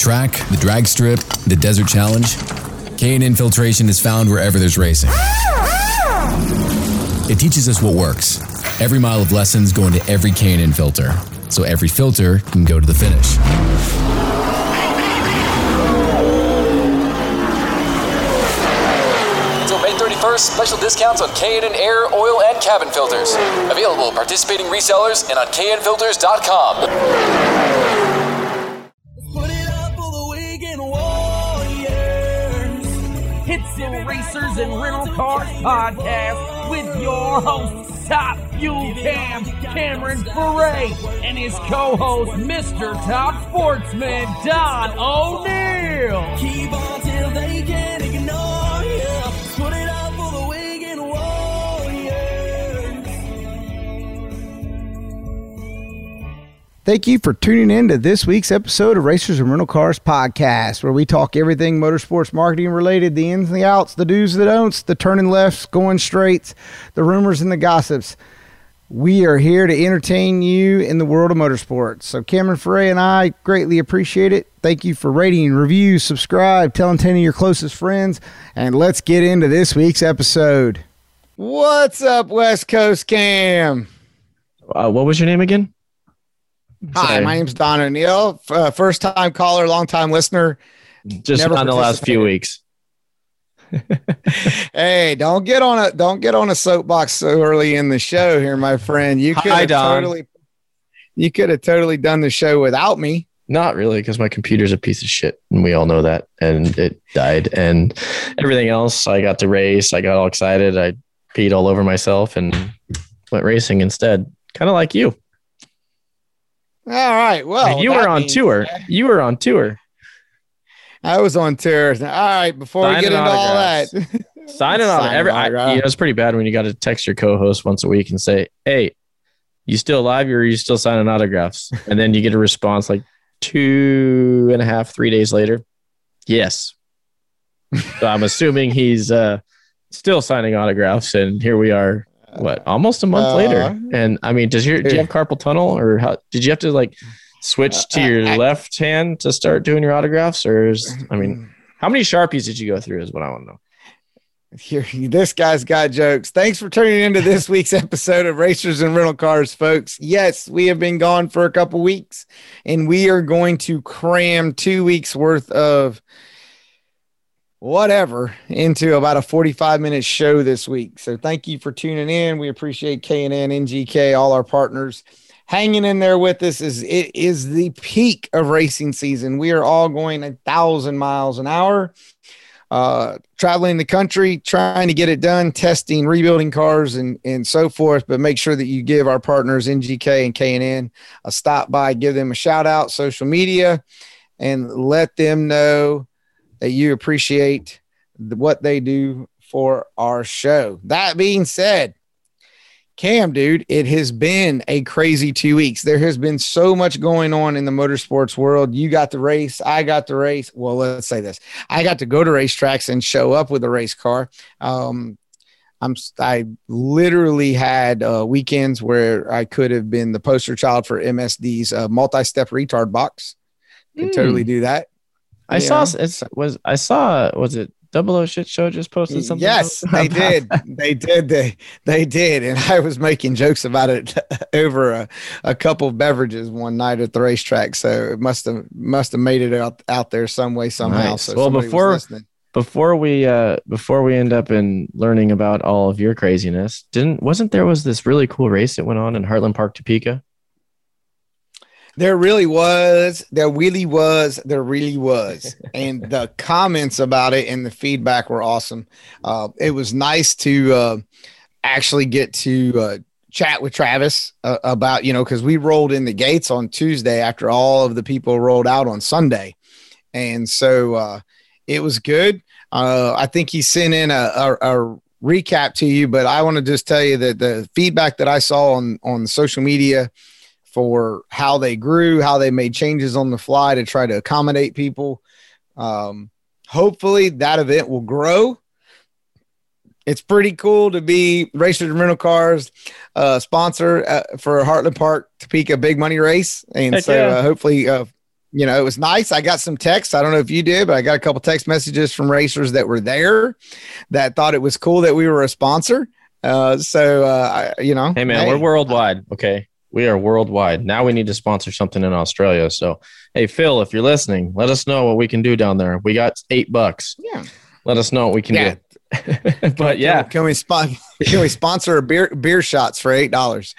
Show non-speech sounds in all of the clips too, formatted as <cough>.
track, the drag strip, the desert challenge, K&N Filtration is found wherever there's racing. It teaches us what works. Every mile of lessons go into every K&N filter, so every filter can go to the finish. Until May 31st, special discounts on K&N air, oil, and cabin filters. Available at participating resellers and on knfilters.com. The Racers In Rental Cars podcast with your host, Top Fuel Cam Cameron Ferré, and his co-host, Mr. Top Sportsman Don O'Neill. Thank you for tuning in to this week's episode of Racers In Rental Cars Podcast, where we talk everything motorsports marketing related the ins and the outs, the do's, and the don'ts, the turning lefts, going straights, the rumors and the gossips. We are here to entertain you in the world of motorsports. So, Cameron Ferré and I greatly appreciate it. Thank you for rating, review, subscribe, telling 10 of your closest friends, and let's get into this week's episode. What's up, West Coast Cam? Uh, what was your name again? Hi, Sorry. my name's Don O'Neill. Uh, first time caller, long time listener. Just Never on the last few weeks. <laughs> Hey, don't get on a don't get on a soapbox so early in the show here, my friend. You could have totally you could have totally done the show without me. Not really, because my computer's a piece of shit, and we all know that. And it died, and everything else. I got to race. I got all excited. I peed all over myself and went racing instead. Kind of like you. All right. Well, you were on means- tour. You were on tour. I was on tour. All right. Before we get into all that, <laughs> Signing on every. I, you know, it's pretty bad when you got to text your co-host once a week and say, "Hey, you still alive? Or are you still signing autographs?" And then you get a response like two and a half, three days later. Yes. so I'm assuming he's uh, still signing autographs, and here we are. What? Almost a month Uh, later. And I mean, does your do you have carpal tunnel, or how did you have to like switch to your Uh, I- left hand to start doing your autographs, or is I mean, how many sharpies did you go through? Is what I want to know. Here, this guy's got jokes. Thanks for tuning into this <laughs> week's episode of Racers In Rental Cars, folks. Yes, we have been gone for a couple weeks, and we are going to cram two weeks worth of whatever into about a 45 minute show this week. So thank you for tuning in. We appreciate K&N, NGK, all our partners hanging in there with us is it is the peak of racing season. We are all going a thousand miles an hour uh, traveling the country, trying to get it done, testing, rebuilding cars, and and so forth. But make sure that you give our partners NGK and K and N a stop by, give them a shout out, social media, and let them know that you appreciate the, what they do for our show. That being said. Cam, dude, it has been a crazy two weeks. There has been so much going on in the motorsports world. You got the race, I got the race. Well, let's say this I got to go to racetracks and show up with a race car. Um, I'm I literally had uh, weekends where I could have been the poster child for MSD's uh, multi-step retard box. Could Hmm. totally do that. I saw know? it's was I saw was it Double O Shit Show just posted something? Yes, they did. <laughs> They did. They they did. And I was making jokes about it <laughs> over a, a couple of beverages one night at the racetrack. So it must have must have made it out out there some way somehow. Nice. So Well, before- Before we uh before we end up in learning about all of your craziness, didn't wasn't there was this really cool race that went on in Heartland Park, Topeka? There really was. There really was. There really was. And the <laughs> comments about it and the feedback were awesome. Uh, it was nice to uh, actually get to uh, chat with Travis uh, about, you know, because we rolled in the gates on Tuesday after all of the people rolled out on Sunday. And so uh, it was good. Uh, I think he sent in a, a, a recap to you, but I want to just tell you that the feedback that I saw on, on social media for how they grew, how they made changes on the fly to try to accommodate people. Um, hopefully that event will grow. It's pretty cool to be Racers In Rental Cars uh, sponsor uh, for Heartland Park Topeka Big Money Race, and Heck so yeah. uh, hopefully, uh, you know, it was nice. I got some texts. I don't know if you did, but I got a couple text messages from racers that were there that thought it was cool that we were a sponsor. Uh, so, uh, I, you know, Hey man, we're worldwide. Okay. We are worldwide. Now we need to sponsor something in Australia. So, hey, Phil, if you're listening, let us know what we can do down there. We got eight bucks. Yeah. Let us know what we can Yeah. do. <laughs> but yeah, Can we spon- Can we sponsor a beer beer shots for eight dollars?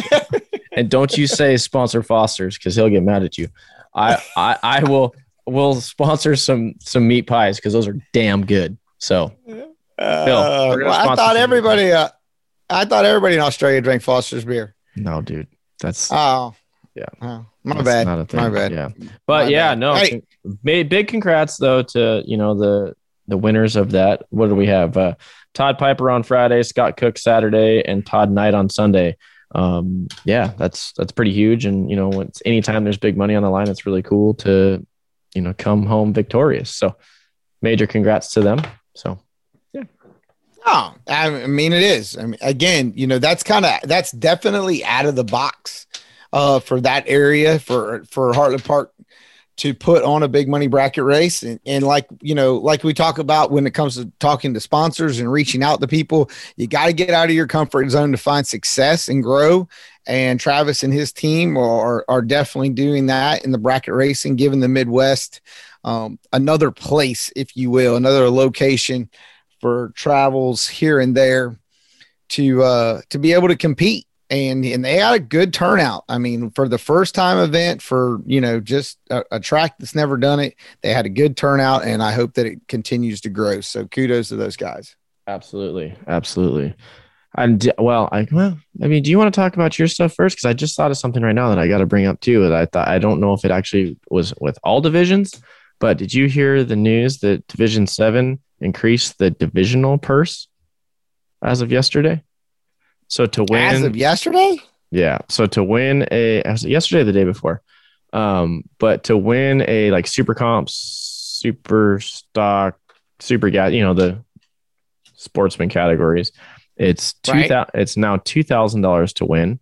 <laughs> and don't you say sponsor Foster's because he'll get mad at you. I I, I will will sponsor some some meat pies because those are damn good. So Uh, we're well, I thought everybody. Uh, I thought everybody in Australia drank Foster's beer. No, dude, that's Oh, Yeah. Oh, my That's bad. not a thing. My bad. Yeah. But My yeah, bad. no. Hey. Big, big congrats though to you know the the winners of that. What do we have? Uh, Todd Piper on Friday, Scott Cook Saturday, and Todd Knight on Sunday. Um, yeah, that's that's pretty huge. And you know, it's anytime there's big money on the line, it's really cool to you know come home victorious. So major congrats to them. So Oh, I mean, it is. I mean, again, you know, that's kind of that's definitely out of the box uh, for that area for for Heartland Park to put on a big money bracket race, and, and like you know, like we talk about when it comes to talking to sponsors and reaching out to people, you got to get out of your comfort zone to find success and grow. And Travis and his team are are definitely doing that in the bracket racing, giving the Midwest um, another place, if you will, another location for travels here and there to uh to be able to compete and and they had a good turnout i mean for the first time event for you know just a, a track that's never done it they had a good turnout and i hope that it continues to grow so kudos to those guys absolutely, absolutely. And well, I well, I mean, do you want to talk about your stuff first? Because I just thought of something right now that I got to bring up too. That I thought I don't know if it actually was with all divisions, but did you hear the news that Division Seven increased the divisional purse as of yesterday? So to win, as of yesterday yeah. So to win a it yesterday the day before? Um, but to win a like super comps, super stock, super gas, you know, the sportsman categories, it's two Right. thousand it's now two thousand dollars to win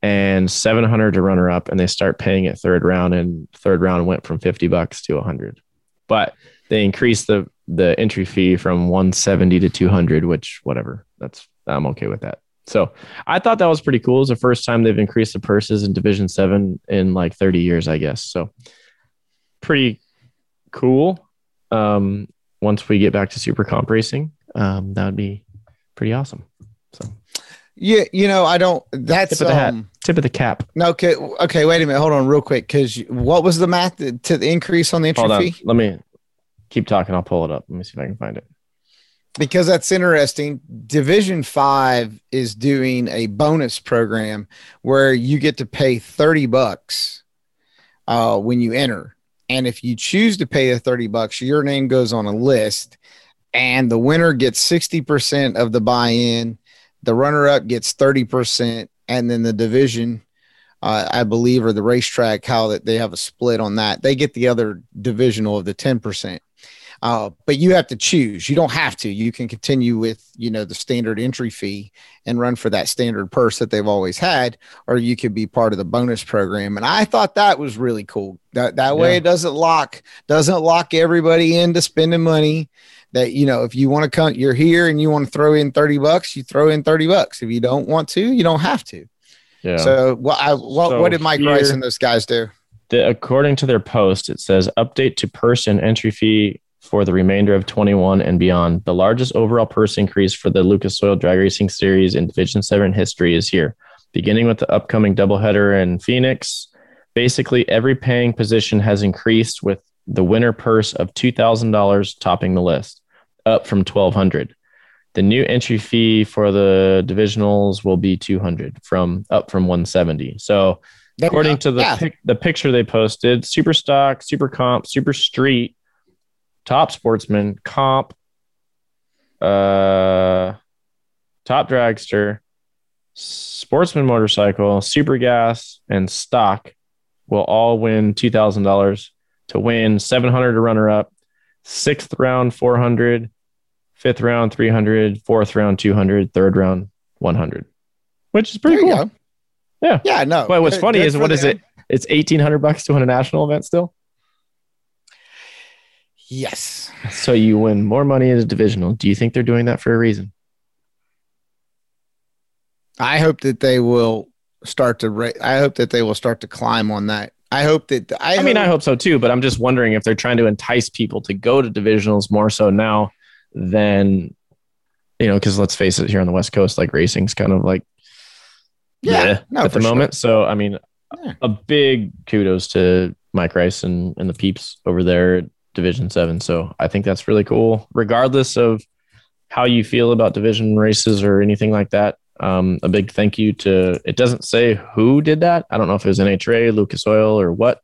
and seven hundred to runner up, and they start paying it third round, and third round went from fifty bucks to a hundred. But they increased the the entry fee from 170 to 200 which whatever that's i'm okay with that. So i thought that was pretty cool. It's the first time they've increased the purses in division 7 in like 30 years i guess. So pretty cool. Um once we get back to super comp racing um that would be pretty awesome. So. Yeah you know i don't that's Tip of the hat. um tip of the cap. no okay okay wait a minute. Hold on real quick because what was the math to the increase on the entry hold on. fee? Let me keep talking i'll pull it up let me see if i can find it because that's interesting. Division five is doing a bonus program where you get to pay 30 bucks uh, when you enter. And if you choose to pay the 30 bucks, your name goes on a list and the winner gets 60% of the buy in, the runner up gets 30%, and then the division. Uh, I believe, or the racetrack, how that they have a split on that. They get the other divisional of the 10%. Uh, but you have to choose. You don't have to. You can continue with, you know, the standard entry fee and run for that standard purse that they've always had, or you could be part of the bonus program. And I thought that was really cool. That that way Yeah. it doesn't lock doesn't lock everybody into spending money. That you know, if you want to come, you're here and you want to throw in thirty bucks, you throw in thirty bucks. If you don't want to, you don't have to. yeah So what I what So what did Mike here- Rice and those guys do? the, according to their post, it says update to person entry fee for the remainder of 21 and beyond. The largest overall purse increase for the Lucas Oil Drag Racing Series in Division 7 history is here, beginning with the upcoming doubleheader in Phoenix. Basically, every paying position has increased with the winner purse of $2,000 topping the list, up from 1200 The new entry fee for the divisionals will be 200 from up from 170 So according to the Yeah. pic, the picture they posted, super stock, super comp, super street, top sportsman, comp, uh, top dragster, sportsman motorcycle, super gas, and stock will all win two thousand dollars to win seven hundred to runner up, sixth round four hundred, fifth round three hundred, fourth round two hundred, third round one hundred, which is pretty cool. go. Yeah. Yeah, no. But what's Good- funny good is what is it? it's eighteen hundred bucks to win a national event still. Yes. So you win more money as a divisional. Do you think they're doing that for a reason? I hope that they will start to. Ra- I hope that they will start to climb on that. I hope that. I, I mean, I hope so too, but I'm just wondering if they're trying to entice people to go to divisionals more so now than, you know, because let's face it, here on the West Coast, like racing's kind of like, Yeah, no, at the for sure. moment. So, I mean, Yeah. a big kudos to Mike Rice and, and the peeps over there Division 7. So, I think that's really cool, regardless of how you feel about division races or anything like that. Um, a big thank you to it doesn't say who did that. I don't know if it was NHRA, Lucas Oil, or what.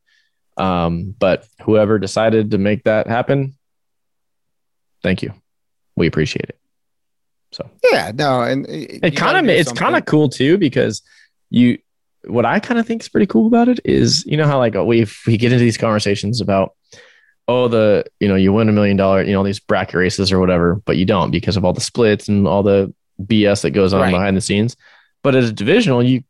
Um, but whoever decided to make that happen, thank you. We appreciate it. So Yeah, no, and it kind of it's kind of cool too because you what I kind of think is pretty cool about it is you know how like we we get into these conversations about oh the you know you win a million dollar you know these bracket races or whatever but you don't because of all the splits and all the BS that goes on Right. behind the scenes. But as a divisional you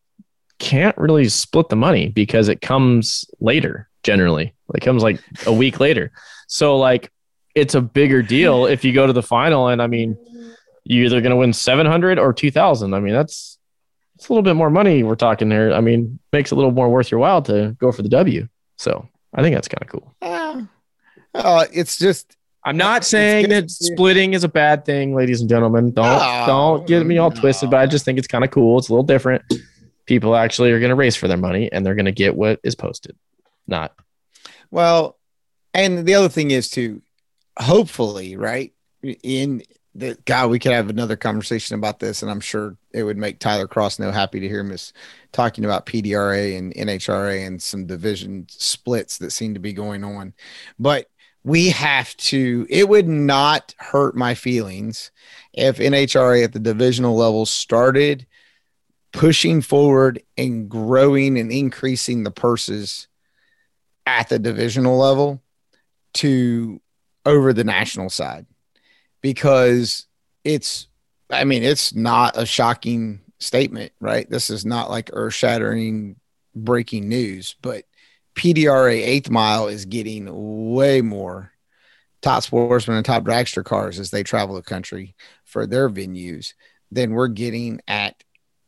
can't really split the money because it comes later generally. It comes like a week <laughs> later. So like it's a bigger deal if you go to the final and I mean you're either going to win 700 or 2000 i mean that's it's a little bit more money we're talking there i mean makes it a little more worth your while to go for the w. So i think that's kind of cool. Yeah. Uh, it's just i'm not saying that splitting is a bad thing ladies and gentlemen don't No, don't get me all twisted but i just think it's kind of cool it's a little different people actually are going to race for their money and they're going to get what is posted not well, and the other thing is too, hopefully, right? In the God, we could have another conversation about this, and I'm sure it would make Tyler Crossnoe happy to hear us talking about PDRA and NHRA and some division splits that seem to be going on. But we have to, it would not hurt my feelings if NHRA at the divisional level started pushing forward and growing and increasing the purses at the divisional level to over the national side because it's I mean it's not a shocking statement, right? This is not like earth-shattering breaking news, but PDRA eighth mile is getting way more top sportsmen and top dragster cars as they travel the country for their venues than we're getting at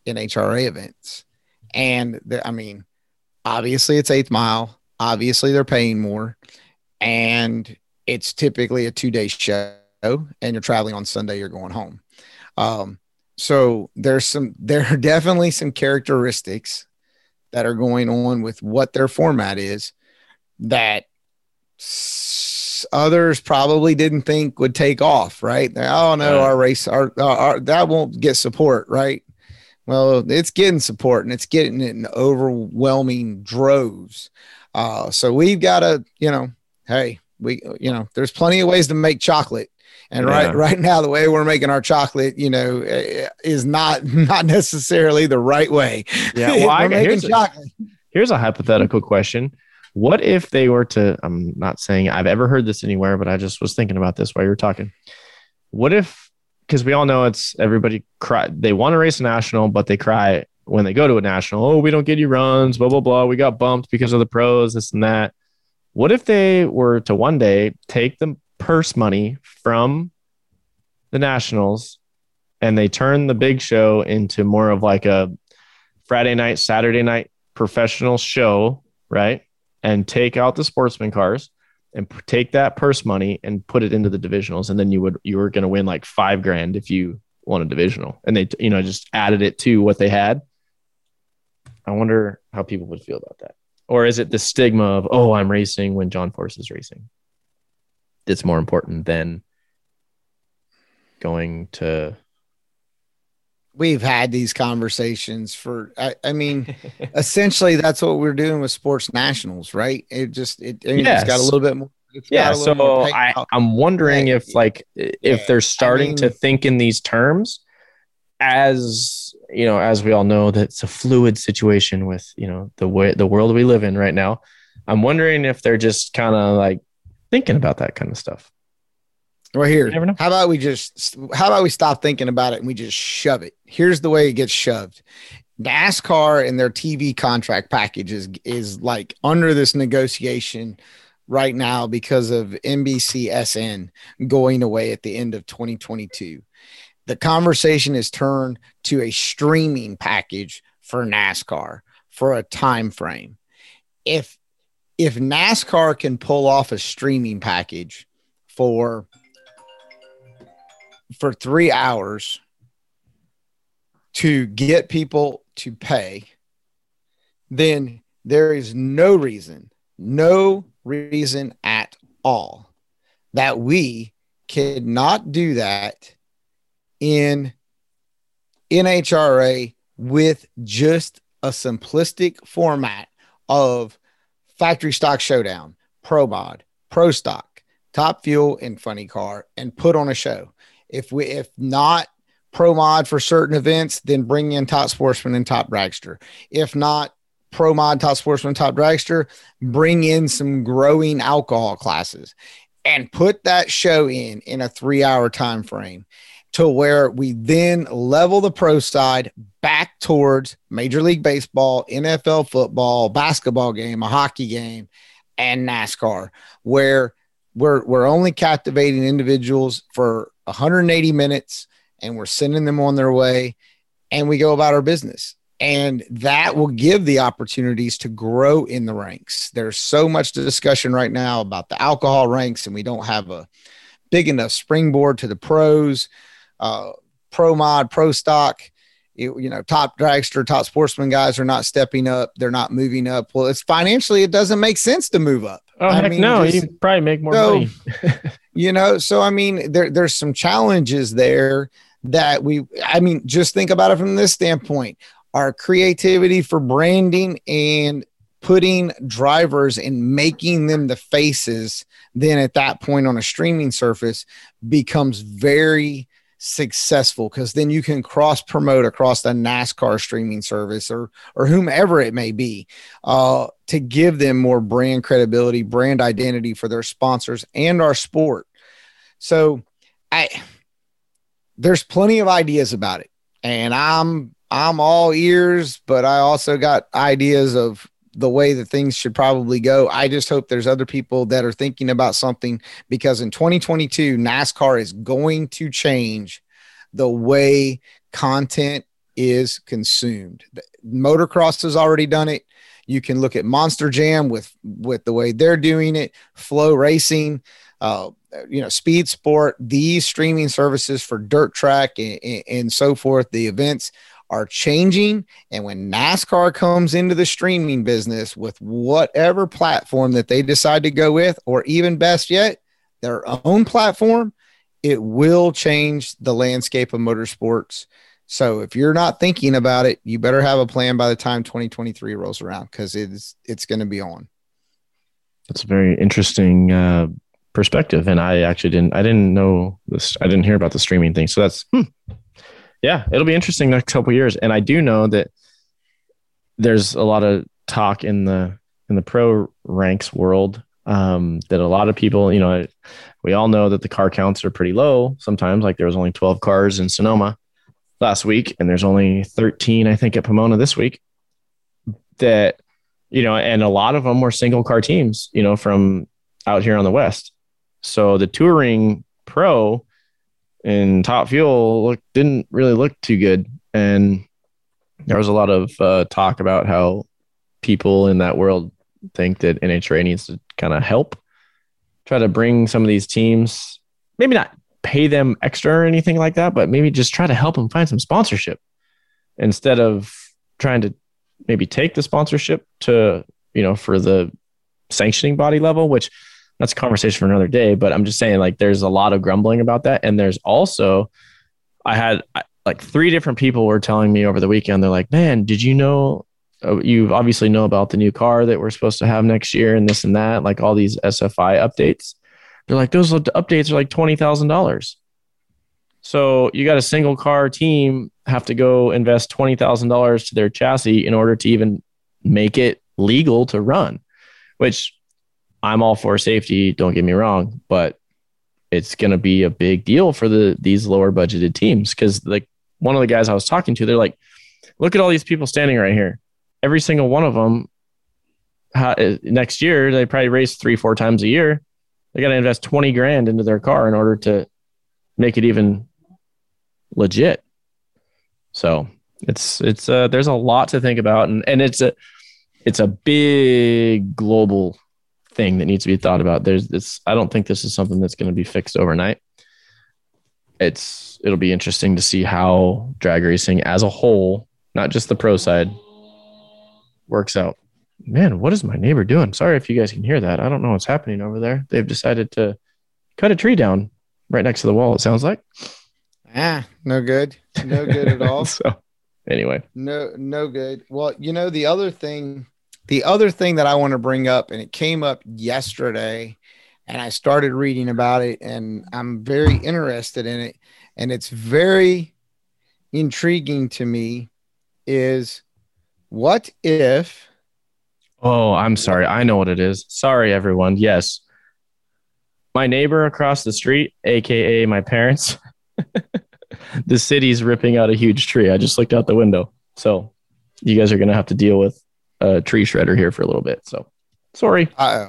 NHRA events. And the, I mean, obviously it's eighth mile. Obviously they're paying more, and it's typically a two day show. And you're traveling on Sunday, you're going home. Um, so there's some, <laughs> there are definitely some characteristics that are going on with what their format is that others probably didn't think would take off. Right? They, oh no, Right. our race, our, our, our that won't get support. Right? Well, it's getting support and it's getting it in overwhelming droves. Uh, so we've got to, you know, hey, we, you know, there's plenty of ways to make chocolate. And Yeah. right, right now, the way we're making our chocolate, you know, eh, is not <laughs> not necessarily the right way. Yeah, <laughs> well, I- here's a- Here's a hypothetical question. What if they were to, I'm not saying I've ever heard this anywhere, but I just was thinking about this while you were talking. What if, because we all know it's everybody cry, they want to race a national, but they cry when they go to a national. Oh, we don't get you runs, blah, blah, blah. We got bumped because of the pros, this and that. What if they were to one day take the purse money from the nationals and they turn the big show into more of like a Friday night, Saturday night professional show, right? And take out the sportsman cars and p- take that purse money and put it into the divisionals, and then you would you were going to win like five grand if you won a divisional, and they you know just added it to what they had. I wonder how people would feel about that, or is it the stigma of oh I'm racing when John Force is racing? That's more important than going to We've had these conversations for, I, I mean, <laughs> essentially that's what we're doing with sports nationals, right? It just, it, I mean, it's got a little bit more. it's yeah so more I, i'm wondering Yeah. if like if Yeah. they're starting to mean- think in these terms as you know as we all know that it's a fluid situation with you know the way the world we live in right now i'm wondering if they're just kind of like thinking about that kind of stuff Well, here, never know. how about we just how about we stop thinking about it and we just shove it? Here's the way it gets shoved. NASCAR and their TV contract package is, is like under this negotiation right now because of NBCSN going away at the end of 2022. The conversation is turned to a streaming package for NASCAR for a time frame. If if NASCAR can pull off a streaming package for for 3 hours to get people to pay, then there is no reason, no reason at all that we could not do that in NHRA with just a simplistic format of factory stock showdown, pro mod, pro stock, top fuel, and funny car, and put on a show. If we if not pro mod for certain events, then bring in top sportsman and top dragster. If not pro mod, top sportsman, top dragster, bring in some growing alcohol classes and put that show in in a three hour time frame to where we then level the pro side back towards Major League Baseball, NFL football, basketball game, a hockey game, and NASCAR, where we're we're only captivating individuals for 180 minutes and we're sending them on their way and we go about our business. And that will give the opportunities to grow in the ranks. There's so much discussion right now about the alcohol ranks, and we don't have a big enough springboard to the pros, uh, pro mod, pro stock. You, you know, top dragster, top sportsman guys are not stepping up. They're not moving up. Well, it's financially, it doesn't make sense to move up. Oh I heck mean, no! just- You probably make more So- money. <laughs> you know so i mean there there's some challenges there that we i mean just think about it from this standpoint our creativity for branding and putting drivers and making them the faces then at that point on a streaming surface becomes very successful because then you can cross promote across the NASCAR streaming service or or whomever it may be uh, to give them more brand credibility, brand identity for their sponsors and our sport. So I there's plenty of ideas about it. And I'm I'm all ears, but I also got ideas of the way that things should probably go. I just hope there's other people that are thinking about something because in 2022 NASCAR is going to change the way content is consumed. Motocross has already done it. You can look at Monster Jam with with the way they're doing it, FloRacing, uh, you know, Speed Sport. These streaming services for dirt track and, and, and so forth, the events are changing. And when NASCAR comes into the streaming business with whatever platform that they decide to go with, or even best yet, their own platform, it will change the landscape of motorsports. So if you're not thinking about it, you better have a plan by the time 2023 rolls around because it's it's going to be on. That's a very interesting uh, perspective, and I actually didn't. I didn't know this. I didn't hear about the streaming thing. So that's hmm. Yeah, it'll be interesting next couple years. And I do know that there's a lot of talk in the in the pro ranks world um, that a lot of people, you know, we all know that the car counts are pretty low. Sometimes, like there was only 12 cars in Sonoma last week, and there's only 13, I think, at Pomona this week. That you know, and a lot of them were single car teams, you know, from out here on the west. So the touring pro in top fuel look didn't really look too good, and there was a lot of uh, talk about how people in that world think that NHRA needs to kind of help try to bring some of these teams, maybe not pay them extra or anything like that, but maybe just try to help them find some sponsorship instead of trying to maybe take the sponsorship to, you know, for the sanctioning body level, which that's a conversation for another day. But I'm just saying, like, there's a lot of grumbling about that. And there's also, I had like three different people were telling me over the weekend, they're like, man, did you know? uh, You obviously know about the new car that we're supposed to have next year and this and that, like all these SFI updates. They're like, those updates are like $20,000. So you got a single car team have to go invest $20,000 to their chassis in order to even make it legal to run, which I'm all for safety. Don't get me wrong, but it's going to be a big deal for the these lower budgeted teams because like one of the guys I was talking to, they're like, look at all these people standing right here. Every single one of them, how, uh, next year, they probably race three, four times a year. They got to invest 20 grand into their car in order to make it even legit. So it's, it's, uh, there's a lot to think about. And, and it's a, it's a big global thing that needs to be thought about. There's this, I don't think this is something that's going to be fixed overnight. It's, it'll be interesting to see how drag racing as a whole, not just the pro side, works out. Man, what is my neighbor doing? Sorry if you guys can hear that. I don't know what's happening over there. They've decided to cut a tree down right next to the wall, it sounds like. Ah, no good. No good at all. <laughs> so, anyway, No, no good. Well, you know, the other thing, the other thing that I want to bring up, and it came up yesterday, and I started reading about it, and I'm very interested in it, and it's very intriguing to me. Is what if Oh, I'm sorry. I know what it is. Sorry, everyone. Yes. My neighbor across the street, AKA my parents, <laughs> the city's ripping out a huge tree. I just looked out the window. So you guys are going to have to deal with a tree shredder here for a little bit. So sorry. uh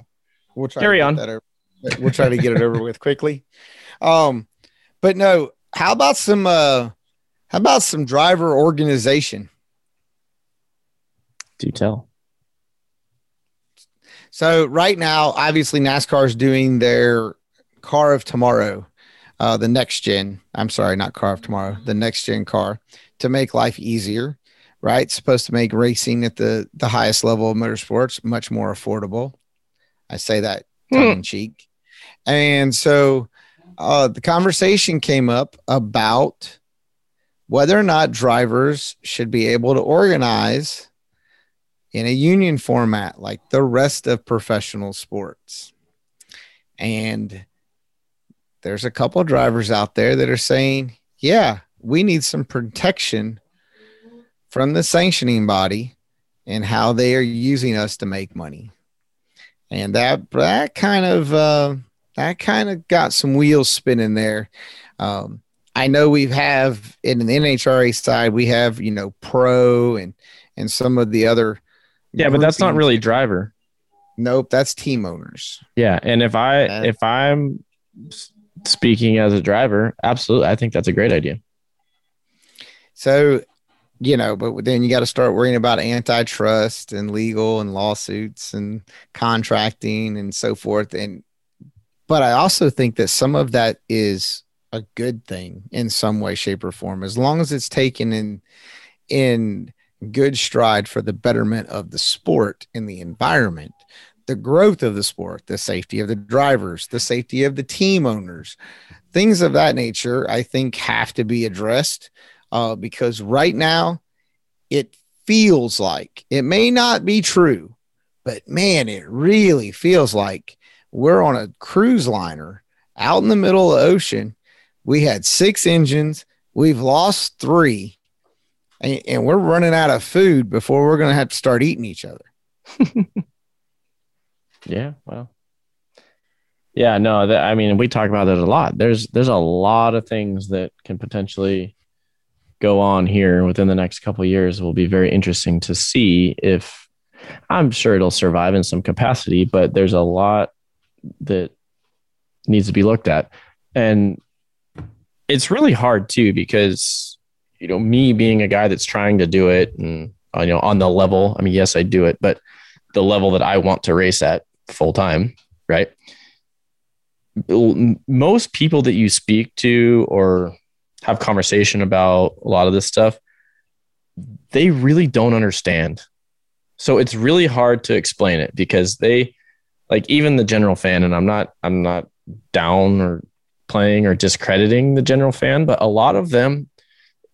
we'll try Carry to on. that over- we'll try to get it over with quickly. Um, but no, how about some uh how about some driver organization? Do tell. So right now, obviously NASCAR is doing their car of tomorrow, uh, the next gen. I'm sorry, not car of tomorrow, the next gen car to make life easier. Right, supposed to make racing at the the highest level of motorsports much more affordable. I say that tongue in cheek, and so uh, the conversation came up about whether or not drivers should be able to organize in a union format like the rest of professional sports. And there's a couple of drivers out there that are saying, yeah, we need some protection from the sanctioning body and how they are using us to make money. And that that kind of uh, that kind of got some wheels spinning there. Um, I know we have in the NHRA side, we have you know pro and and some of the other Yeah, but that's not really driver. Nope, that's team owners. Yeah, and if I Uh, if I'm speaking as a driver, absolutely, I think that's a great idea. So, you know, but then you got to start worrying about antitrust and legal and lawsuits and contracting and so forth. And, but I also think that some of that is a good thing in some way, shape, or form, as long as it's taken in, in good stride for the betterment of the sport and the environment, the growth of the sport, the safety of the drivers, the safety of the team owners, things of that nature, I think have to be addressed uh, because right now it feels like it may not be true, but man, it really feels like we're on a cruise liner out in the middle of the ocean. We had six engines, we've lost three, and, and we're running out of food before we're going to have to start eating each other. <laughs> Yeah, well. Yeah, no, that I mean, we talk about that a lot. There's there's a lot of things that can potentially go on here within the next couple years. Will be very interesting to see if I'm sure it'll survive in some capacity, but there's a lot that needs to be looked at. And it's really hard too because you know, me being a guy that's trying to do it and you know, on the level, I mean, yes, I do it, but the level that I want to race at full time, right? Most people that you speak to or have conversation about a lot of this stuff, they really don't understand. So it's really hard to explain it because they like even the general fan and I'm not I'm not down or playing or discrediting the general fan, but a lot of them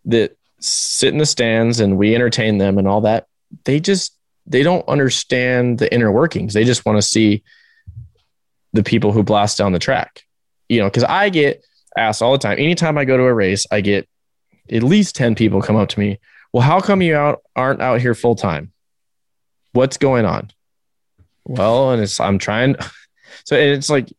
that sit in the stands and we entertain them and all that, they just they don't understand the inner workings. They just want to see the people who blast down the track. You know, because I get asked all the time. Anytime I go to a race, I get at least 10 people come up to me. Well, how come you out aren't out here full time? What's going on? Well, and it's I'm trying. <laughs> So it's like,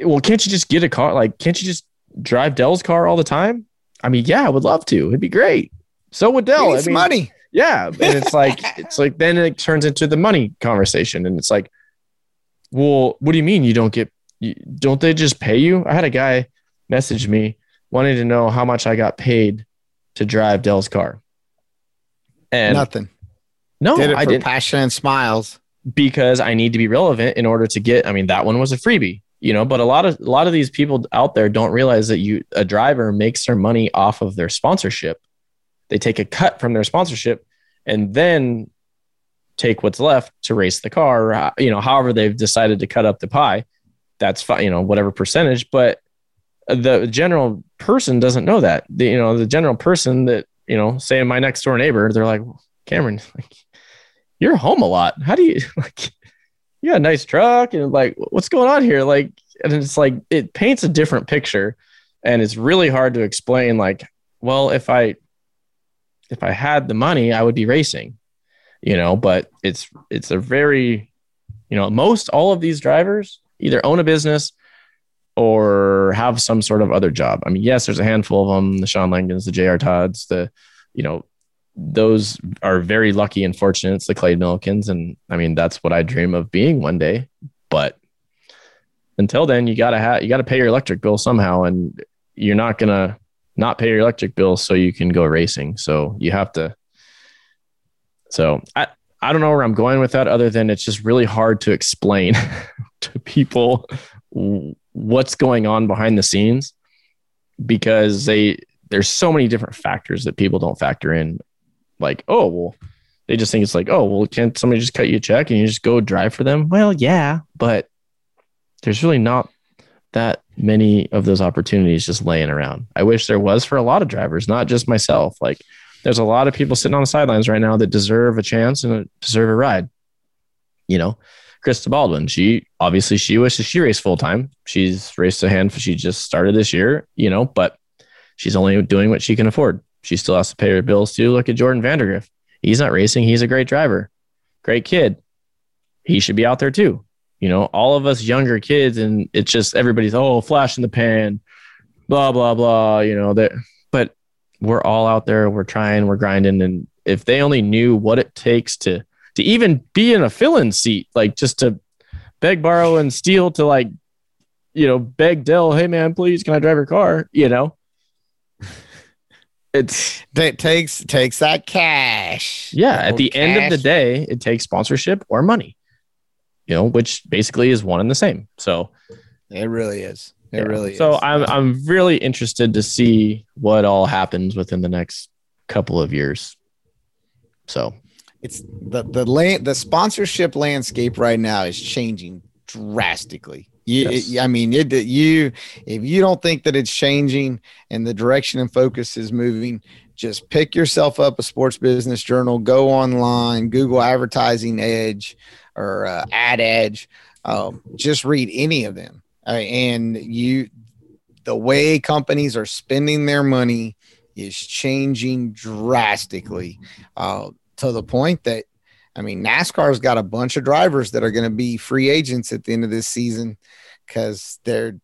well, can't you just get a car? Like, can't you just drive Dell's car all the time? I mean, yeah, I would love to. It'd be great. So would Dell. I mean, money. yeah, and it's <laughs> like it's like then it turns into the money conversation, and it's like, well, what do you mean you don't get? You- Don't they just pay you? I had a guy message me wanting to know how much I got paid to drive Dell's car, and Nothing. no, Did it I for didn't passion and smiles. because I need to be relevant in order to get. I mean, that one was a freebie, you know. But a lot of a lot of these people out there don't realize that you a driver makes their money off of their sponsorship. They take a cut from their sponsorship, and then take what's left to race the car. You know, however they've decided to cut up the pie, that's fine. You know, whatever percentage. But the general person doesn't know that. The, you know, the general person that you know, say my next door neighbor, they're like, Cameron, like you're home a lot. How do you <laughs> like you got a nice truck and like what's going on here? Like and it's like it paints a different picture and it's really hard to explain like, well, if I if I had the money, I would be racing. You know, but it's it's a very you know, most all of these drivers either own a business or have some sort of other job. I mean, yes, there's a handful of them, the Shawn Langdons, the JR Todds, the, you know, those are very lucky and fortunate. It's the Clay Millicans. And I mean, that's what I dream of being one day. But until then, you gotta have you gotta pay your electric bill somehow. And you're not gonna not pay your electric bill so you can go racing. So you have to so I I don't know where I'm going with that other than it's just really hard to explain <laughs> to people what's going on behind the scenes because they there's so many different factors that people don't factor in. Like oh well they just think it's like oh well can't somebody just cut you a check and you just go drive for them? Well yeah but there's really not that many of those opportunities just laying around. I wish there was for a lot of drivers not just myself. Like there's a lot of people sitting on the sidelines right now that deserve a chance and deserve a ride you know Krista Baldwin. She obviously she wishes she raced full time. She's raced a handful. She just started this year, you know, but she's only doing what she can afford. She still has to pay her bills too. Look at Jordan Vandergriff. He's not racing. He's a great driver, great kid. He should be out there too. You know, all of us younger kids, and it's just everybody's oh flash in the pan, blah blah blah. You know that, but we're all out there. We're trying. We're grinding, and if they only knew what it takes to to even be in a fill-in seat, like just to beg, borrow, and steal to like, you know, beg Dell, hey man, please, can I drive your car? You know, <laughs> it's That takes takes that cash. yeah. That At old the end of the day, it takes sponsorship or money. You know, which basically is one and the same. So it really is. It yeah. really So is. So I'm I'm really interested to see what all happens within the next couple of years. So it's the the land the sponsorship landscape right now is changing drastically. You, Yes. it- I mean, it, you if you don't think that it's changing and the direction and focus is moving, just pick yourself up a sports business journal, go online, Google Advertising Age or uh, Ad Age, um, just read any of them, uh, and you the way companies are spending their money is changing drastically. Uh, to the point that I mean NASCAR's got a bunch of drivers that are going to be free agents at the end of this season because they're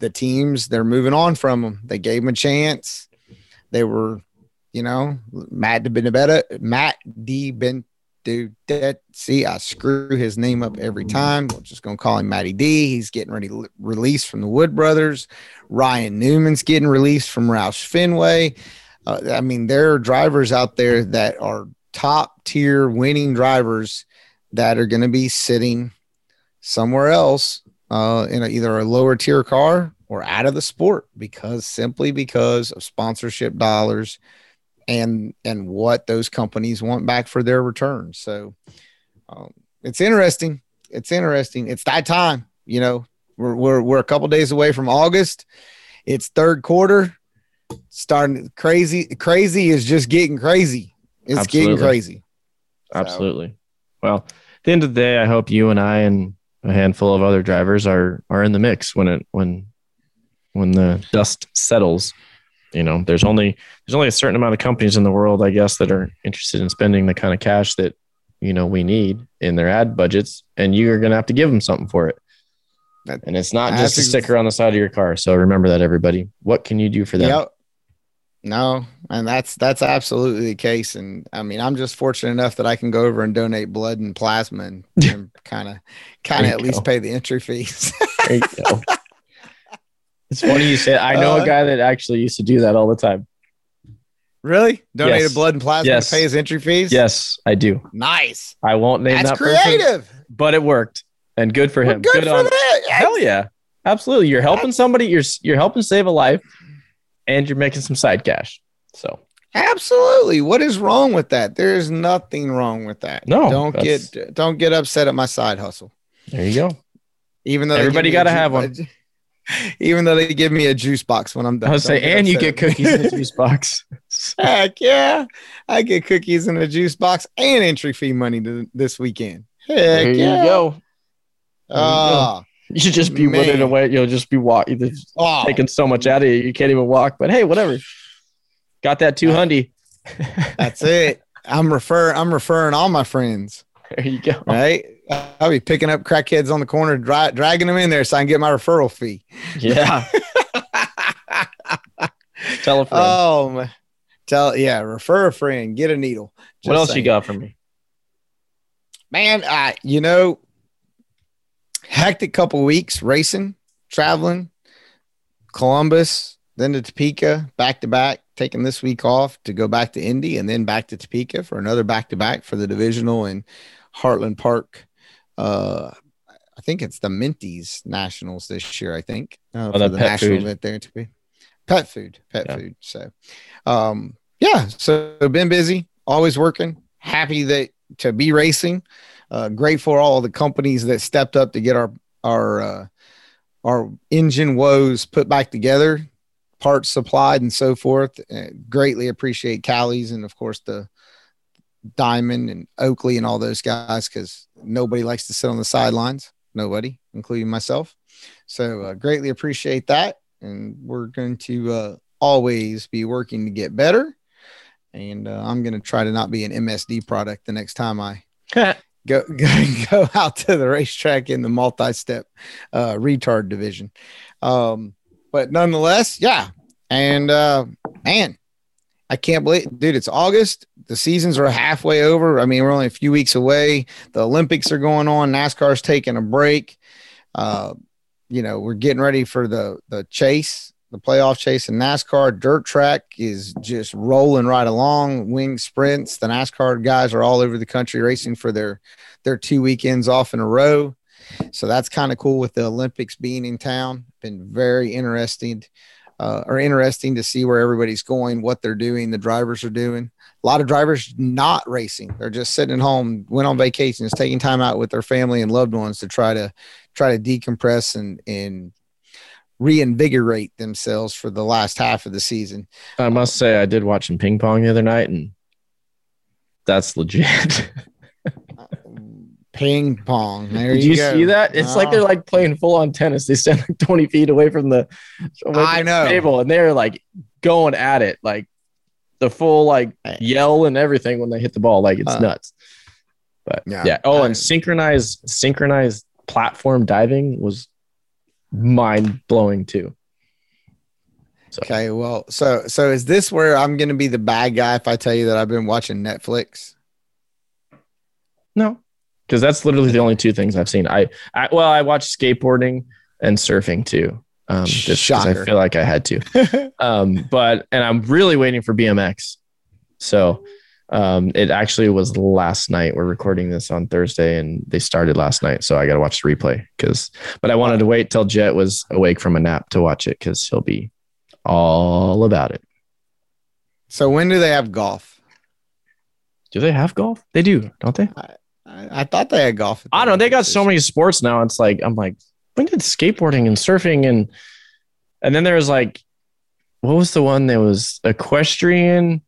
the teams they're moving on from them. They gave them a chance. They were, you know, Matt DiBenedetto, Matt DiBenedetto. See, I screw his name up every time. We're just gonna call him Matty D. He's getting ready to release from the Wood Brothers. Ryan Newman's getting released from Roush Fenway. Uh, I mean, there are drivers out there that are top tier winning drivers that are going to be sitting somewhere else uh, in a, either a lower tier car or out of the sport because simply because of sponsorship dollars and and what those companies want back for their returns. So um, it's interesting. It's interesting. It's that time. You know, we're we're we're a couple days away from August. It's third quarter. Starting crazy. Crazy is just getting crazy. It's Absolutely. getting crazy. So, Absolutely. Well, at the end of the day, I hope you and I and a handful of other drivers are are in the mix when it when when the dust settles. You know, there's only there's only a certain amount of companies in the world, I guess, that are interested in spending the kind of cash that you know we need in their ad budgets, and you're gonna have to give them something for it. That- And it's not just a sticker on the side of your car. So remember that, everybody. What can you do for them? Yep. No, and that's that's absolutely the case. And I mean, I'm just fortunate enough that I can go over and donate blood and plasma and kind of kind of at least pay the entry fees. There you go. <laughs> it's funny you say. I know Uh, a guy that actually used to do that all the time. really? Donated Yes. blood and plasma Yes. to pay his entry fees? Yes, I do. Nice. I won't name That's that person, creative. but it worked, and good for Well, him. good, for on. that. Hell yeah, absolutely. You're helping somebody. You're you're helping save a life, and you're making some side cash. So Absolutely. What is wrong with that? There is nothing wrong with that. No, don't that's- get don't get upset at my side hustle. there you go. Even though Everybody a gotta ju- have one. <laughs> Even though they give me a juice box when I'm done. I would say, and you get cookies in the juice <laughs> box. Heck yeah. I get cookies in a juice box and entry fee money to, this weekend. Heck there you yeah. go. You Ah, <laughs> You should just be withered away. You'll just be walking. oh, taking so much out of you, you can't even walk. But hey, whatever. Got that two hundred. <laughs> that's it. I'm refer I'm referring all my friends. There you go. Right. I'll be picking up crackheads on the corner, dra- dragging them in there so I can get my referral fee. Yeah. <laughs> Tell a friend. Oh, tell yeah, refer a friend, get a needle. what Just else you got for me? man? I you know, hectic couple weeks racing, traveling, Columbus, then to Topeka, back to back. Taking this week off to go back to Indy and then back to Topeka for another back to back for the divisional in Heartland Park. Uh, I think it's the Minties Nationals this year. I think uh, Oh, the pet national food. event there to be pet food, pet Yeah. food. So, um, yeah, so been busy, always working. Happy that to be racing. Uh, grateful for all the companies that stepped up to get our our uh, our engine woes put back together, parts supplied, and so forth. Uh, greatly appreciate Callie's and of course the Diamond and Oakley and all those guys because nobody likes to sit on the sidelines. Nobody, including myself. So uh, greatly appreciate that, and we're going to uh, always be working to get better. And uh, I'm going to try to not be an MSD product the next time I <laughs> <laughs> go go, out to the racetrack in the multi-step uh, retard division. Um, but nonetheless, yeah. And uh, man, I can't believe, dude, it's August. The seasons are halfway over. I mean, we're only a few weeks away. The Olympics are going on. NASCAR's taking a break. Uh, you know, we're getting ready for the the chase, the playoff chase in NASCAR. Dirt track is just rolling right along. Wing sprints. The NASCAR guys are all over the country racing for their their two weekends off in a row. So that's kind of cool with the Olympics being in town. Been very interesting, uh, or interesting to see where everybody's going, what they're doing, the drivers are doing. A lot of drivers not racing; they're just sitting at home, went on vacations, taking time out with their family and loved ones to try to try to decompress and and reinvigorate themselves for the last half of the season. I must say, I did watch some ping pong the other night, and that's legit. <laughs> Ping pong. There did you, you, see that? It's like Oh. they're like playing full on tennis. They stand like 20 feet away from the, away I from the know. table, and they're like going at it, like the full like yell and everything when they hit the ball. Like it's Uh, nuts. But yeah. yeah. Oh, and synchronized synchronized platform diving was mind blowing too. So Okay, well, so so is this where I'm going to be the bad guy if I tell you that I've been watching Netflix? no, because that's literally the only two things I've seen. I, I well, I watched skateboarding and surfing too. Um, just 'cause Shocker. I feel like I had to. <laughs> um, but and I'm really waiting for BMX. So um, it actually was last night. We're recording this on Thursday, and they started last night. So I got to watch the replay because. But I wanted to wait till Jet was awake from a nap to watch it because he'll be all about it. So when do they have golf? Do they have golf? They do, don't they? I, I thought they had golf. I don't know. They got so many sports now. It's like I'm like, when did skateboarding and surfing and and then there was like, what was the one that was equestrian?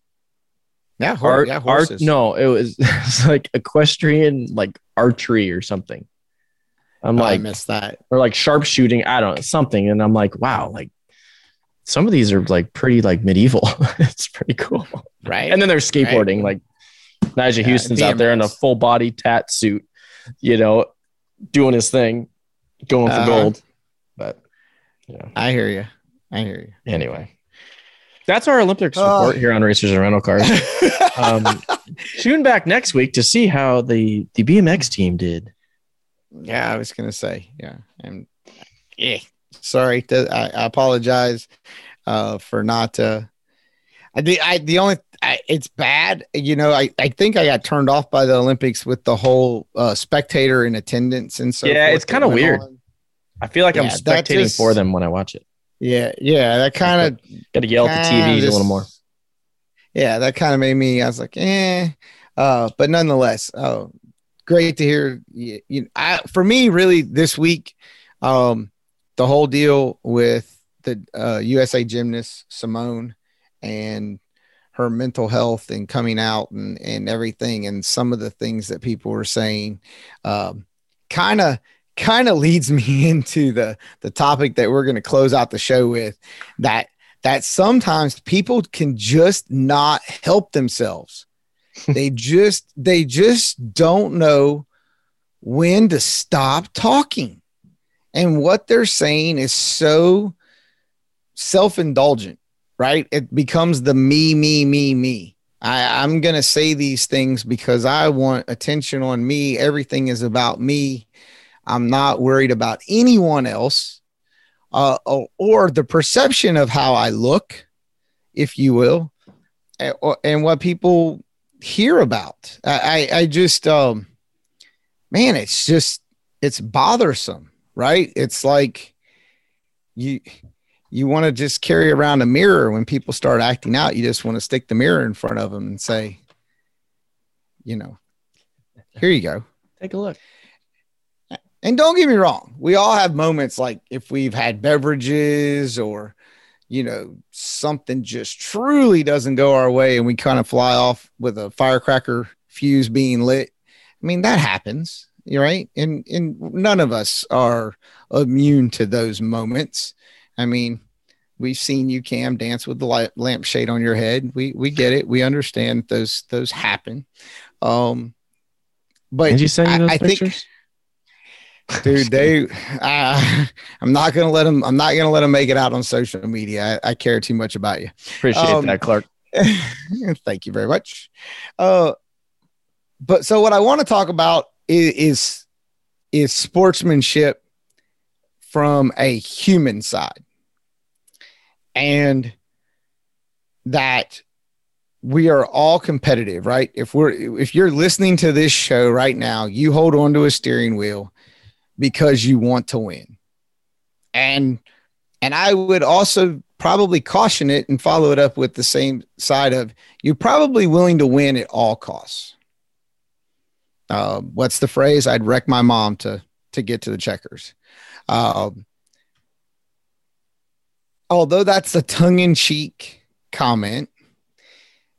Yeah, Art, yeah, horses. no, it was, <laughs> it was like equestrian, like archery or something. I'm Oh, I missed that. or like sharpshooting. I don't know something, and I'm like, wow, like some of these are like pretty like medieval. <laughs> it's pretty cool. Right. And then there's skateboarding, like Nyjah Yeah, Huston's out there in a full body tat suit, you know, doing his thing, going for Uh-huh. gold. But yeah, I hear you. I hear you. anyway, That's our Olympics Oh. report here on Racers and Rental Cars. <laughs> Um, tune back next week to see how the the BMX team did. Yeah, I was gonna say, yeah, and yeah, sorry, to, I, I apologize uh, for not. Uh, I the I the only I, it's bad, you know. I I think I got turned off by the Olympics with the whole uh, spectator in attendance and so. Yeah, it's kinda weird. on. I feel like I'm spectating just- for them when I watch it. Yeah, yeah, that kind of Got to yell at the TVs a little more. Yeah, that kind of made me. I was like, eh. Uh, but nonetheless, uh, great to hear. You, you, I, for me, really, this week, um, the whole deal with the uh, USA gymnast Simone and her mental health and coming out and and everything, and some of the things that people were saying, um, kind of kind of leads <laughs> me into the the topic that we're going to close out the show with that that sometimes people can just not help themselves. <laughs> they just they just don't know when to stop talking. And what they're saying is so self-indulgent, right? It becomes the me, me, me, me. I, I'm gonna say these things because I want attention on me. Everything is about me. I'm not worried about anyone else uh, or, or the perception of how I look, if you will, and, or- and what people hear about. I, I, I just, um, man, it's just, it's bothersome, right? It's like you, you want to just carry around a mirror when people start acting out. You just want to stick the mirror in front of them and say, you know, here you go. Take a look. And don't get me wrong, we all have moments like if we've had beverages or, you know, something just truly doesn't go our way and we kind of fly off with a firecracker fuse being lit. I mean, that happens, right? And and none of us are immune to those moments. I mean, we've seen you Cam dance with the light, lampshade on your head. We we get it. We understand those those happen. Um but Did you send me I- those I think- pictures? Dude <laughs> they uh, <laughs> i'm not gonna let them i'm not gonna let them make it out on social media. I, I care too much about you. Appreciate um, that, Clark. <laughs> thank you very much. Uh but so what i want to talk about is, is is sportsmanship from a human side. And that we are all competitive right? If we're if you're listening to this show right now you hold on to a steering wheel because you want to win. And and i would also probably caution it and follow it up with the same side of you're probably willing to win at all costs. Uh, what's the phrase? I'd wreck my mom to to get to the checkers. Um, although that's a tongue-in-cheek comment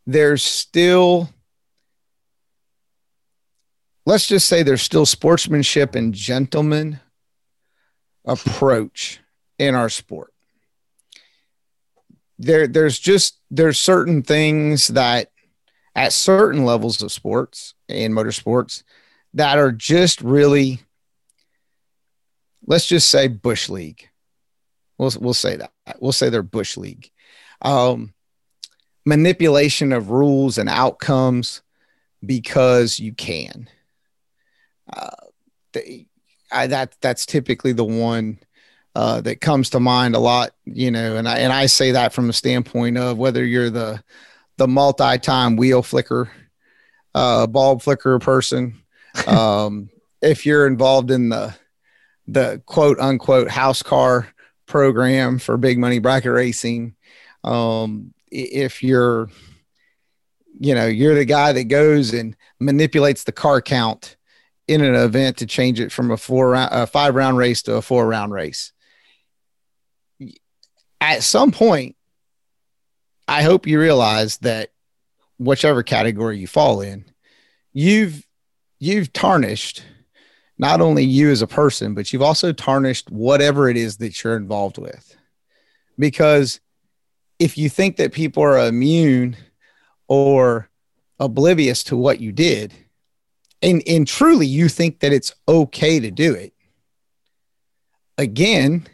there's still let's just say there's still sportsmanship and gentleman approach in our sport. There there's just there's certain things that at certain levels of sports and motorsports that are just really let's just say bush league. We'll, we'll say that. We'll say they're bush league. Um, manipulation of rules and outcomes because you can uh, the, I, that that's typically the one uh, that comes to mind a lot, you know, and I and I say that from a standpoint of whether you're the the multi-time wheel flicker, uh, bulb flicker person, <laughs> um, if you're involved in the the quote unquote house car program for big money bracket racing, um, if you're you know you're the guy that goes and manipulates the car count in an event to change it from a four round, a five round race to a four round race. At some point, I hope you realize that whichever category you fall in, you've you've tarnished not only you as a person, but you've also tarnished whatever it is that you're involved with. Because if you think that people are immune or oblivious to what you did, and and truly you think that it's okay to do it again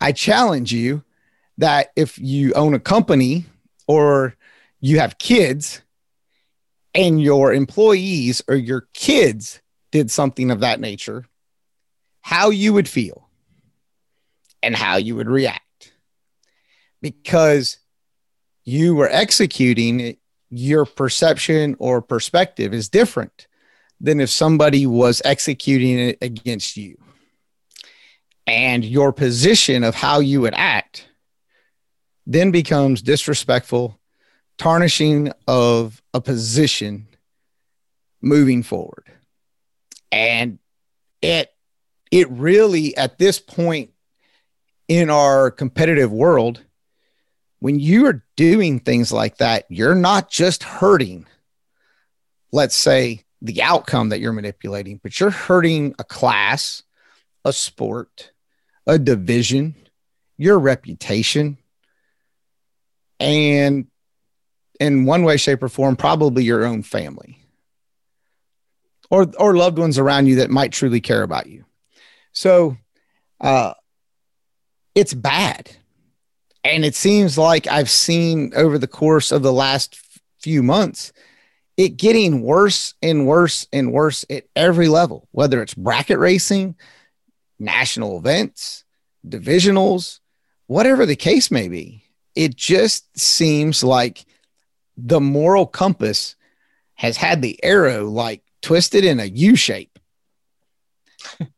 i challenge you that if you own a company or you have kids and your employees or your kids did something of that nature, how you would feel and how you would react. Because you were executing it, your perception or perspective is different than if somebody was executing it against you. And your position of how you would act then becomes disrespectful, tarnishing of a position moving forward. And it it really at this point in our competitive world when you are doing things like that, you're not just hurting, let's say, the outcome that you're manipulating, but you're hurting a class, a sport, a division, your reputation, and in one way, shape, or form, probably your own family or, or loved ones around you that might truly care about you. So uh, it's bad and it seems like I've seen over the course of the last few months it getting worse and worse and worse at every level, whether it's bracket racing, national events, divisionals, whatever the case may be. It just seems like the moral compass has had the arrow like twisted in a U shape. <laughs>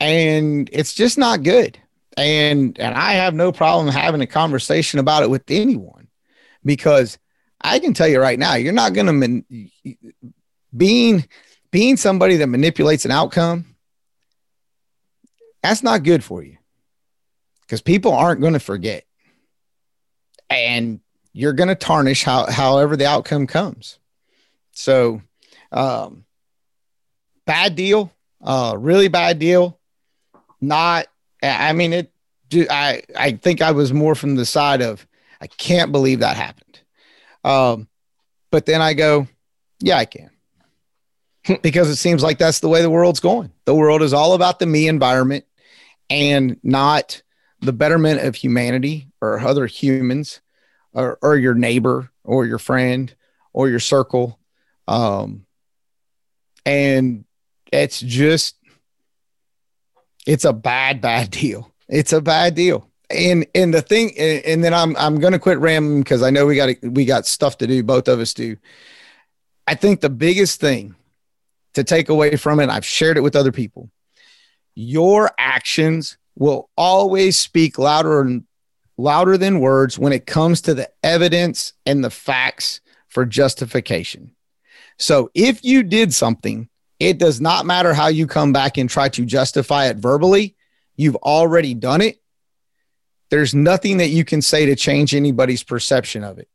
and it's just not good and and I have no problem having a conversation about it with anyone because I can tell you right now, you're not going to man- being being somebody that manipulates an outcome. That's not good for you because people aren't going to forget, and you're going to tarnish how however the outcome comes. So, um, bad deal, uh, really bad deal. Not I mean, it. I I think I was more from the side of I can't believe that happened. Um, but then I go, yeah, I can, <laughs> because it seems like that's the way the world's going. The world is all about the me environment and not the betterment of humanity or other humans or, or your neighbor or your friend or your circle. Um, and it's just it's a bad, bad <laughs> deal. It's a bad deal. And and the thing, and then I'm I'm gonna quit rambling because I know we got we got stuff to do. Both of us do. I think the biggest thing to take away from it, I've shared it with other people. Your actions will always speak louder and louder than words when it comes to the evidence and the facts for justification. So if you did something it does not matter how you come back and try to justify it verbally. You've already done it. There's nothing that you can say to change anybody's perception of it.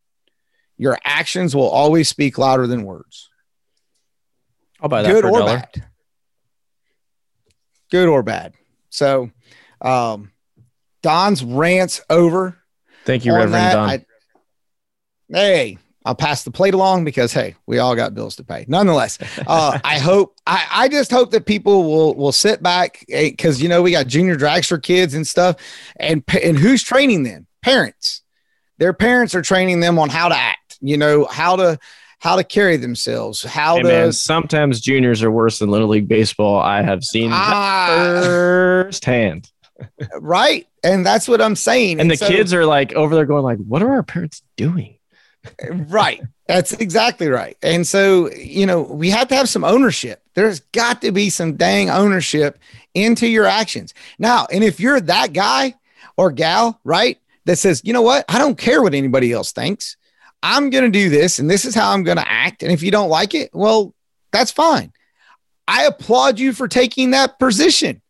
Your actions will always speak louder than words. I'll buy that Good for a or dollar. bad. Good or bad. So, um, Don's rants over. Thank you, Reverend that. Don. I- hey, I'll pass the plate along because hey, we all got bills to pay. Nonetheless, uh, <laughs> I hope I, I just hope that people will will sit back because you know we got junior dragster kids and stuff, and and who's training them? Parents. Their parents are training them on how to act. You know how to how to carry themselves. How Hey to man, sometimes juniors are worse than little league baseball. I have seen Ah. firsthand. right, and that's what I'm saying. And the so- kids are like over there going like, "What are our parents doing?" Right. <laughs> That's exactly right. And so, you know, we have to have some ownership. There's got to be some dang ownership into your actions. Now, and if you're that guy or gal, right, that says, you know what, I don't care what anybody else thinks. I'm going to do this and this is how I'm going to act. And if you don't like it, well, that's fine. I applaud you for taking that position.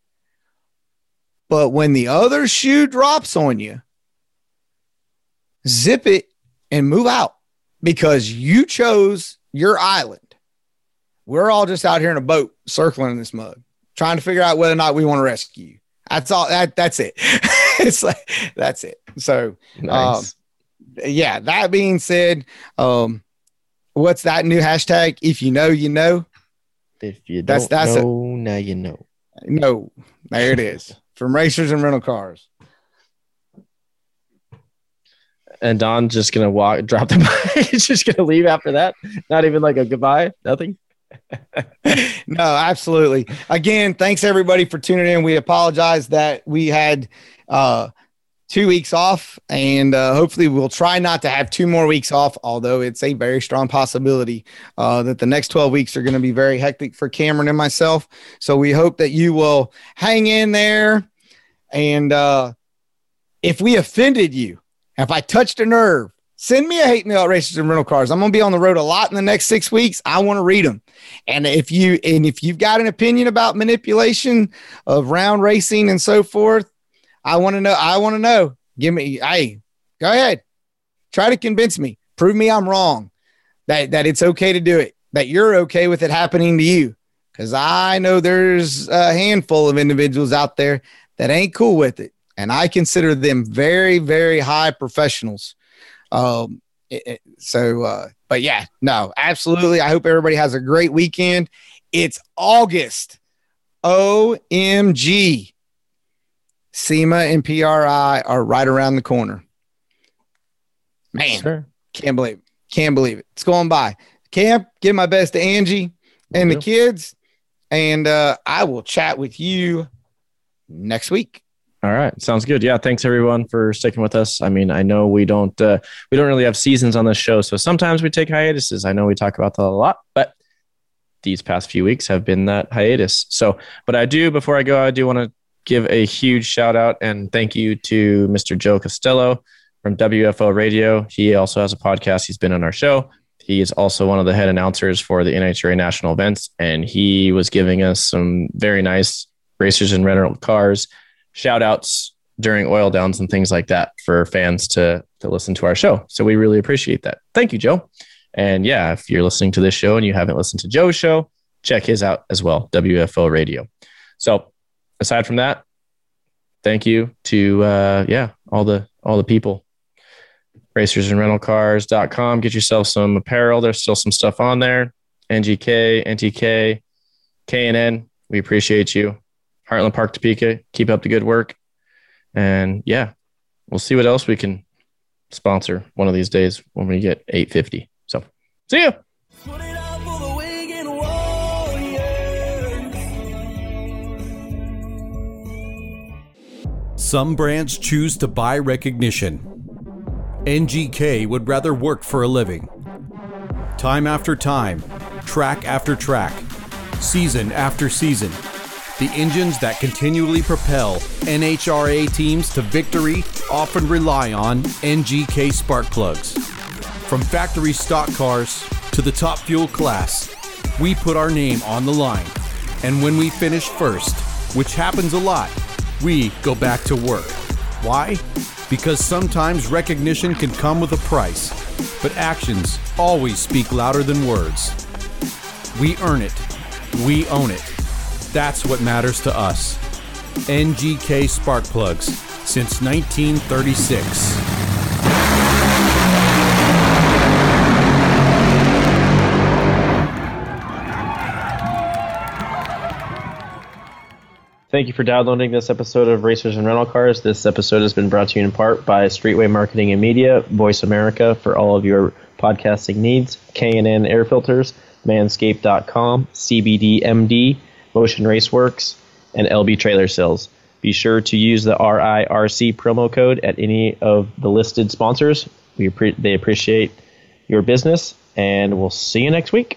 But when the other shoe drops on you, zip it and move out because you chose your island. We're all just out here in a boat circling in this mud, trying to figure out whether or not we want to rescue you. That's all that that's it. <laughs> it's like that's it. So Nice. yeah, that being said, um, what's that new hashtag? If you know, you know. if you don't that's- that's a- now you know. No, there it is. From racers and rental cars. And Don just gonna walk, <laughs> drop the mic. Just gonna leave after that. Not even like a goodbye. Nothing. <laughs> no, absolutely. Again, thanks everybody for tuning in. We apologize that we had uh, two weeks off, and uh, hopefully we'll try not to have two more weeks off. Although it's a very strong possibility uh, that the next twelve weeks are going to be very hectic for Cameron and myself. So we hope that you will hang in there, and uh, if we offended you, if I touched a nerve. Send me a hate mail at and Rental Cars. I'm going to be on the road a lot in the next six weeks. I want to read them. And if you and if you've got an opinion about manipulation of round racing and so forth, I want to know. I want to know. Give me. Hey, go ahead. Try to convince me. Prove me I'm wrong. That that it's okay to do it. That you're okay with it happening to you. Because I know there's a handful of individuals out there that ain't cool with it, and I consider them very very high professionals. Um, it, it- so, uh, but yeah, no, absolutely. I hope everybody has a great weekend. It's August. OMG. SEMA and PRI are right around the corner. Man, Sure. can't believe it. Can't believe it. It's going by. Camp, give my best to Angie and the kids. And uh, I will chat with you next week. All right, sounds good. Yeah, thanks everyone for sticking with us. I mean, I know we don't uh, we don't really have seasons on this show, so sometimes we take hiatuses. I know we talk about that a lot, but these past few weeks have been that hiatus. So, but I do before I go, I do want to give a huge shout out and thank you to Mr. Joe Castello from WFO Radio. He also has a podcast. He's been on our show. He is also one of the head announcers for the NHRA national events, and he was giving us some very nice racers and rental cars shout outs during oil downs and things like that for fans to to listen to our show. So we really appreciate that. Thank you, Joe. And yeah, if you're listening to this show and you haven't listened to Joe's show, check his out as well, WFO Radio. So aside from that, thank you to uh yeah, all the all the people. Racers and rental cars.com. Get yourself some apparel. There's still some stuff on there. NGK, NTK, K&N. We appreciate you. Heartland Park Topeka. Keep up the good work. And yeah, we'll see what else we can sponsor one of these days when we get 850. So see you. Some brands choose to buy recognition. NGK would rather work for a living. Time after time, track after track, season after season, the engines that continually propel NHRA teams to victory often rely on NGK spark plugs. From factory stock cars to the top fuel class, we put our name on the line. And when we finish first, which happens a lot, we go back to work. Why? Because sometimes recognition can come with a price, but actions always speak louder than words. We earn it. We own it. That's what matters to us. NGK Spark Plugs since 1936. Thank you for downloading this episode of Racers and Rental Cars. This episode has been brought to you in part by Streetway Marketing and Media, Voice America for all of your podcasting needs, K&N Air Filters, Manscaped.com, CBDMD, Motion Raceworks, and LB Trailer Sales. Be sure to use the RIRC promo code at any of the listed sponsors. We they appreciate your business, and we'll see you next week.